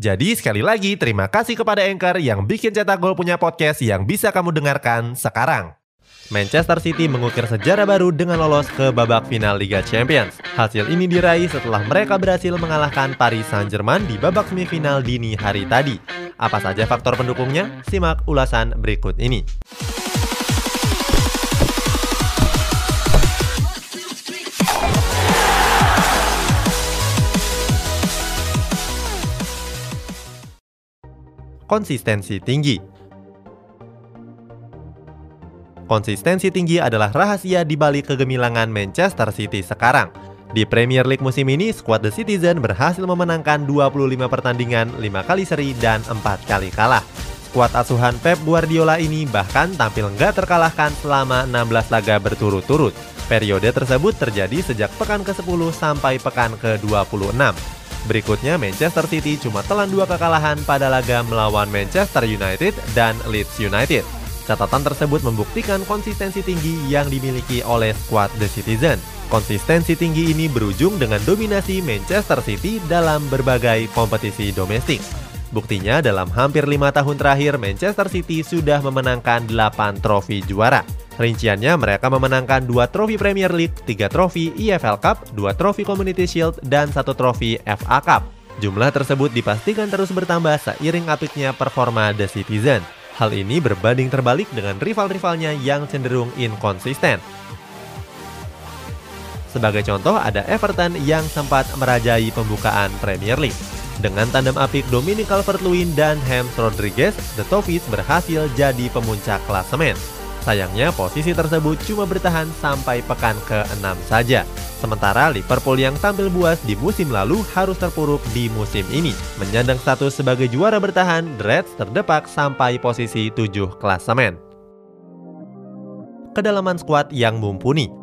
Jadi sekali lagi terima kasih kepada Anchor yang bikin Cetak Gol punya podcast yang bisa kamu dengarkan sekarang. Manchester City mengukir sejarah baru dengan lolos ke babak final Liga Champions. Hasil ini diraih setelah mereka berhasil mengalahkan Paris Saint-Germain di babak semifinal dini hari tadi. Apa saja faktor pendukungnya? Simak ulasan berikut ini. Konsistensi tinggi. Konsistensi tinggi adalah rahasia di balik kegemilangan Manchester City sekarang. Di Premier League musim ini, skuad The Citizen berhasil memenangkan 25 pertandingan, 5 kali seri, dan 4 kali kalah. Skuad asuhan Pep Guardiola ini bahkan tampil nggak terkalahkan selama 16 laga berturut-turut. Periode tersebut terjadi sejak pekan ke-10 sampai pekan ke-26. Berikutnya Manchester City cuma telan dua kekalahan pada laga melawan Manchester United dan Leeds United. Catatan tersebut membuktikan konsistensi tinggi yang dimiliki oleh skuad The Citizen. Konsistensi tinggi ini berujung dengan dominasi Manchester City dalam berbagai kompetisi domestik. Buktinya dalam hampir lima tahun terakhir Manchester City sudah memenangkan 8 trofi juara. Rinciannya mereka memenangkan dua trofi Premier League, tiga trofi EFL Cup, dua trofi Community Shield, dan satu trofi FA Cup. Jumlah tersebut dipastikan terus bertambah seiring apiknya performa The Citizen. Hal ini berbanding terbalik dengan rival-rivalnya yang cenderung inkonsisten. Sebagai contoh ada Everton yang sempat merajai pembukaan Premier League. Dengan tandem apik Dominic Calvert-Lewin dan James Rodriguez, The Toffees berhasil jadi pemuncak klasemen. Sayangnya posisi tersebut cuma bertahan sampai pekan ke-6 saja. Sementara Liverpool yang tampil buas di musim lalu harus terpuruk di musim ini. Menyandang status sebagai juara bertahan, Reds terdepak sampai posisi 7 klasemen. Kedalaman skuad yang mumpuni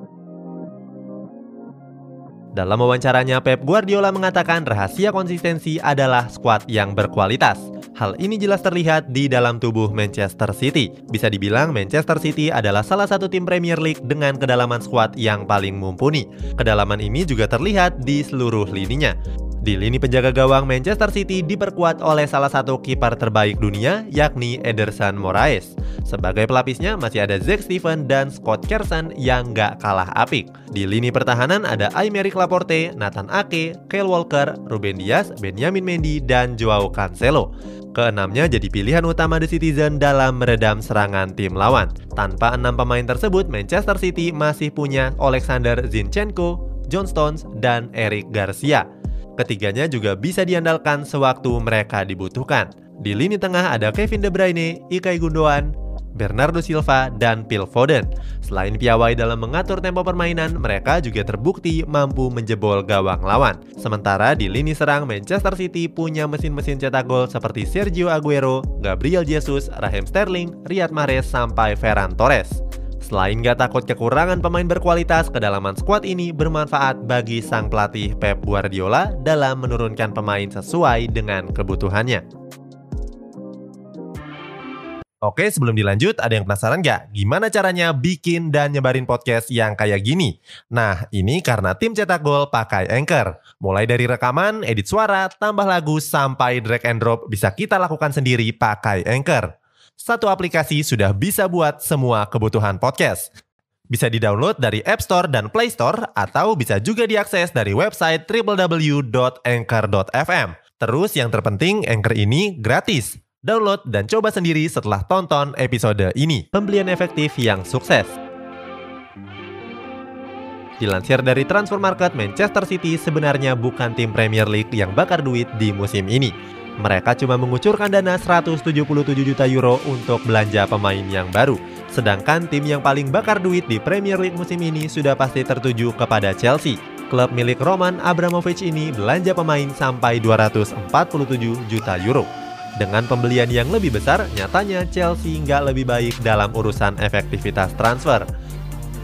dalam wawancaranya, Pep Guardiola mengatakan rahasia konsistensi adalah skuad yang berkualitas. Hal ini jelas terlihat di dalam tubuh Manchester City. Bisa dibilang Manchester City adalah salah satu tim Premier League dengan kedalaman skuad yang paling mumpuni. Kedalaman ini juga terlihat di seluruh lininya. Di lini penjaga gawang Manchester City diperkuat oleh salah satu kiper terbaik dunia yakni Ederson Moraes. Sebagai pelapisnya masih ada Zack Steven dan Scott Kersen yang gak kalah apik. Di lini pertahanan ada Aymeric Laporte, Nathan Ake, Kyle Walker, Ruben Dias, Benjamin Mendy, dan Joao Cancelo. Keenamnya jadi pilihan utama The Citizen dalam meredam serangan tim lawan. Tanpa enam pemain tersebut, Manchester City masih punya Alexander Zinchenko, John Stones, dan Eric Garcia. Ketiganya juga bisa diandalkan sewaktu mereka dibutuhkan. Di lini tengah ada Kevin De Bruyne, Ilkay Gundogan, Bernardo Silva, dan Phil Foden. Selain piawai dalam mengatur tempo permainan, mereka juga terbukti mampu menjebol gawang lawan. Sementara di lini serang, Manchester City punya mesin-mesin cetak gol seperti Sergio Aguero, Gabriel Jesus, Raheem Sterling, Riyad Mahrez, sampai Ferran Torres. Selain gak takut kekurangan pemain berkualitas, kedalaman skuad ini bermanfaat bagi sang pelatih Pep Guardiola dalam menurunkan pemain sesuai dengan kebutuhannya. Oke, sebelum dilanjut, ada yang penasaran gak? Gimana caranya bikin dan nyebarin podcast yang kayak gini? Nah, ini karena tim cetak gol pakai Anchor. Mulai dari rekaman, edit suara, tambah lagu, sampai drag and drop bisa kita lakukan sendiri pakai Anchor satu aplikasi sudah bisa buat semua kebutuhan podcast. Bisa di-download dari App Store dan Play Store atau bisa juga diakses dari website www.anchor.fm. Terus yang terpenting, Anchor ini gratis. Download dan coba sendiri setelah tonton episode ini. Pembelian efektif yang sukses. Dilansir dari Transfer Market, Manchester City sebenarnya bukan tim Premier League yang bakar duit di musim ini mereka cuma mengucurkan dana 177 juta euro untuk belanja pemain yang baru. Sedangkan tim yang paling bakar duit di Premier League musim ini sudah pasti tertuju kepada Chelsea. Klub milik Roman Abramovich ini belanja pemain sampai 247 juta euro. Dengan pembelian yang lebih besar, nyatanya Chelsea nggak lebih baik dalam urusan efektivitas transfer.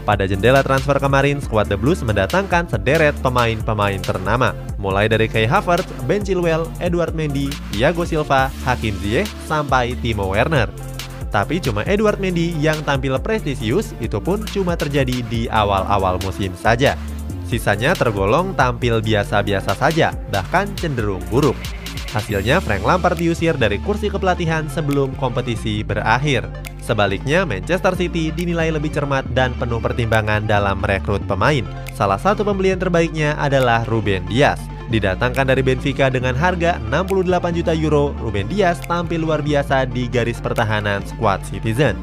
Pada jendela transfer kemarin, skuad The Blues mendatangkan sederet pemain-pemain ternama, mulai dari Kai Havertz, Ben Chilwell, Edward Mendy, Thiago Silva, Hakim Ziyech, sampai Timo Werner. Tapi cuma Edward Mendy yang tampil prestisius, itu pun cuma terjadi di awal-awal musim saja. Sisanya tergolong tampil biasa-biasa saja, bahkan cenderung buruk. Hasilnya Frank Lampard diusir dari kursi kepelatihan sebelum kompetisi berakhir. Sebaliknya, Manchester City dinilai lebih cermat dan penuh pertimbangan dalam merekrut pemain. Salah satu pembelian terbaiknya adalah Ruben Dias. Didatangkan dari Benfica dengan harga 68 juta euro, Ruben Dias tampil luar biasa di garis pertahanan skuad Citizen.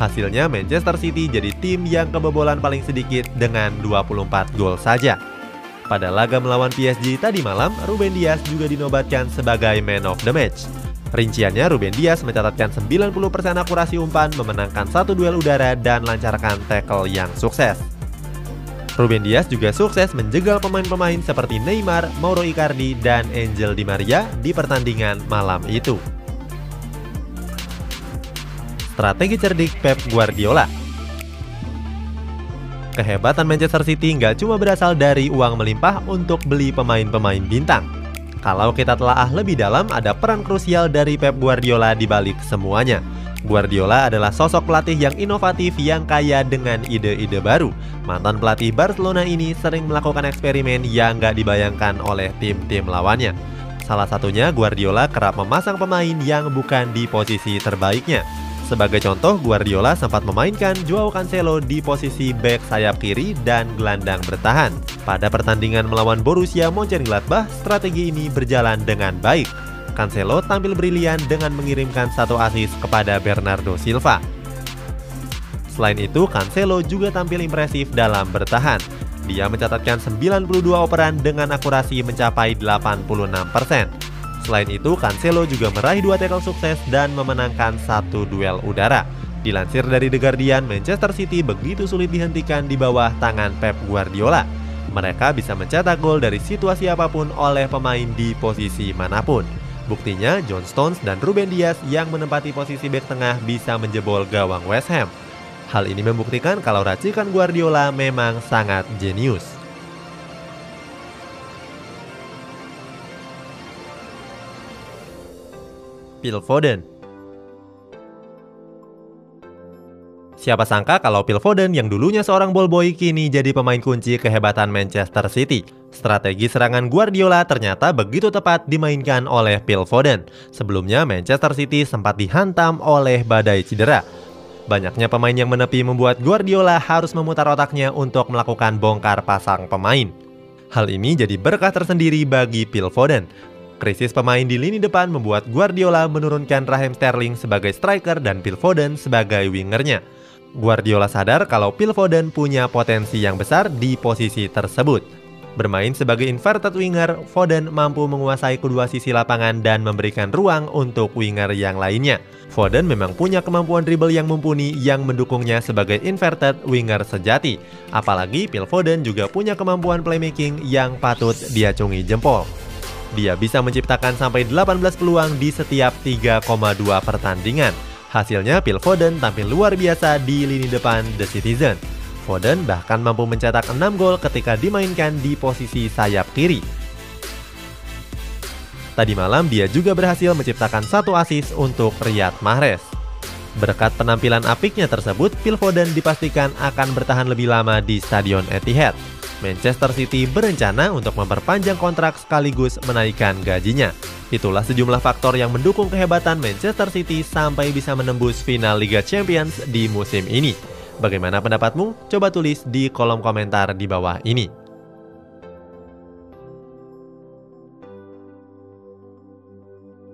Hasilnya Manchester City jadi tim yang kebobolan paling sedikit dengan 24 gol saja. Pada laga melawan PSG tadi malam, Ruben Dias juga dinobatkan sebagai man of the match. Rinciannya, Ruben Dias mencatatkan 90% akurasi umpan, memenangkan satu duel udara, dan lancarkan tackle yang sukses. Ruben Dias juga sukses menjegal pemain-pemain seperti Neymar, Mauro Icardi, dan Angel Di Maria di pertandingan malam itu. Strategi cerdik Pep Guardiola Kehebatan Manchester City nggak cuma berasal dari uang melimpah untuk beli pemain-pemain bintang, kalau kita telah lebih dalam, ada peran krusial dari Pep Guardiola di balik semuanya. Guardiola adalah sosok pelatih yang inovatif yang kaya dengan ide-ide baru. Mantan pelatih Barcelona ini sering melakukan eksperimen yang gak dibayangkan oleh tim-tim lawannya. Salah satunya Guardiola kerap memasang pemain yang bukan di posisi terbaiknya. Sebagai contoh, Guardiola sempat memainkan Joao Cancelo di posisi back sayap kiri dan gelandang bertahan. Pada pertandingan melawan Borussia Mönchengladbach, strategi ini berjalan dengan baik. Cancelo tampil brilian dengan mengirimkan satu assist kepada Bernardo Silva. Selain itu, Cancelo juga tampil impresif dalam bertahan. Dia mencatatkan 92 operan dengan akurasi mencapai 86%. Selain itu, Cancelo juga meraih dua tackle sukses dan memenangkan satu duel udara. Dilansir dari The Guardian, Manchester City begitu sulit dihentikan di bawah tangan Pep Guardiola. Mereka bisa mencetak gol dari situasi apa pun oleh pemain di posisi mana pun. Buktinya, John Stones dan Ruben Dias yang menempati posisi bek tengah bisa menjebol gawang West Ham. Hal ini membuktikan kalau racikan Guardiola memang sangat jenius. Phil Foden. Siapa sangka kalau Phil Foden yang dulunya seorang ball boy kini jadi pemain kunci kehebatan Manchester City. Strategi serangan Guardiola ternyata begitu tepat dimainkan oleh Phil Foden. Sebelumnya Manchester City sempat dihantam oleh badai cedera. Banyaknya pemain yang menepi membuat Guardiola harus memutar otaknya untuk melakukan bongkar pasang pemain. Hal ini jadi berkah tersendiri bagi Phil Foden. Krisis pemain di lini depan membuat Guardiola menurunkan Raheem Sterling sebagai striker dan Phil Foden sebagai wingernya. Guardiola sadar kalau Phil Foden punya potensi yang besar di posisi tersebut. Bermain sebagai inverted winger, Foden mampu menguasai kedua sisi lapangan dan memberikan ruang untuk winger yang lainnya. Foden memang punya kemampuan dribble yang mumpuni yang mendukungnya sebagai inverted winger sejati. Apalagi Phil Foden juga punya kemampuan playmaking yang patut diacungi jempol. Dia bisa menciptakan sampai 18 peluang di setiap 3,2 pertandingan. Hasilnya Phil Foden tampil luar biasa di lini depan The Citizen. Foden bahkan mampu mencetak 6 gol ketika dimainkan di posisi sayap kiri. Tadi malam dia juga berhasil menciptakan satu assist untuk Riyad Mahrez. Berkat penampilan apiknya tersebut, Phil Foden dipastikan akan bertahan lebih lama di Stadion Etihad. Manchester City berencana untuk memperpanjang kontrak sekaligus menaikkan gajinya. Itulah sejumlah faktor yang mendukung kehebatan Manchester City sampai bisa menembus final Liga Champions di musim ini. Bagaimana pendapatmu? Coba tulis di kolom komentar di bawah ini.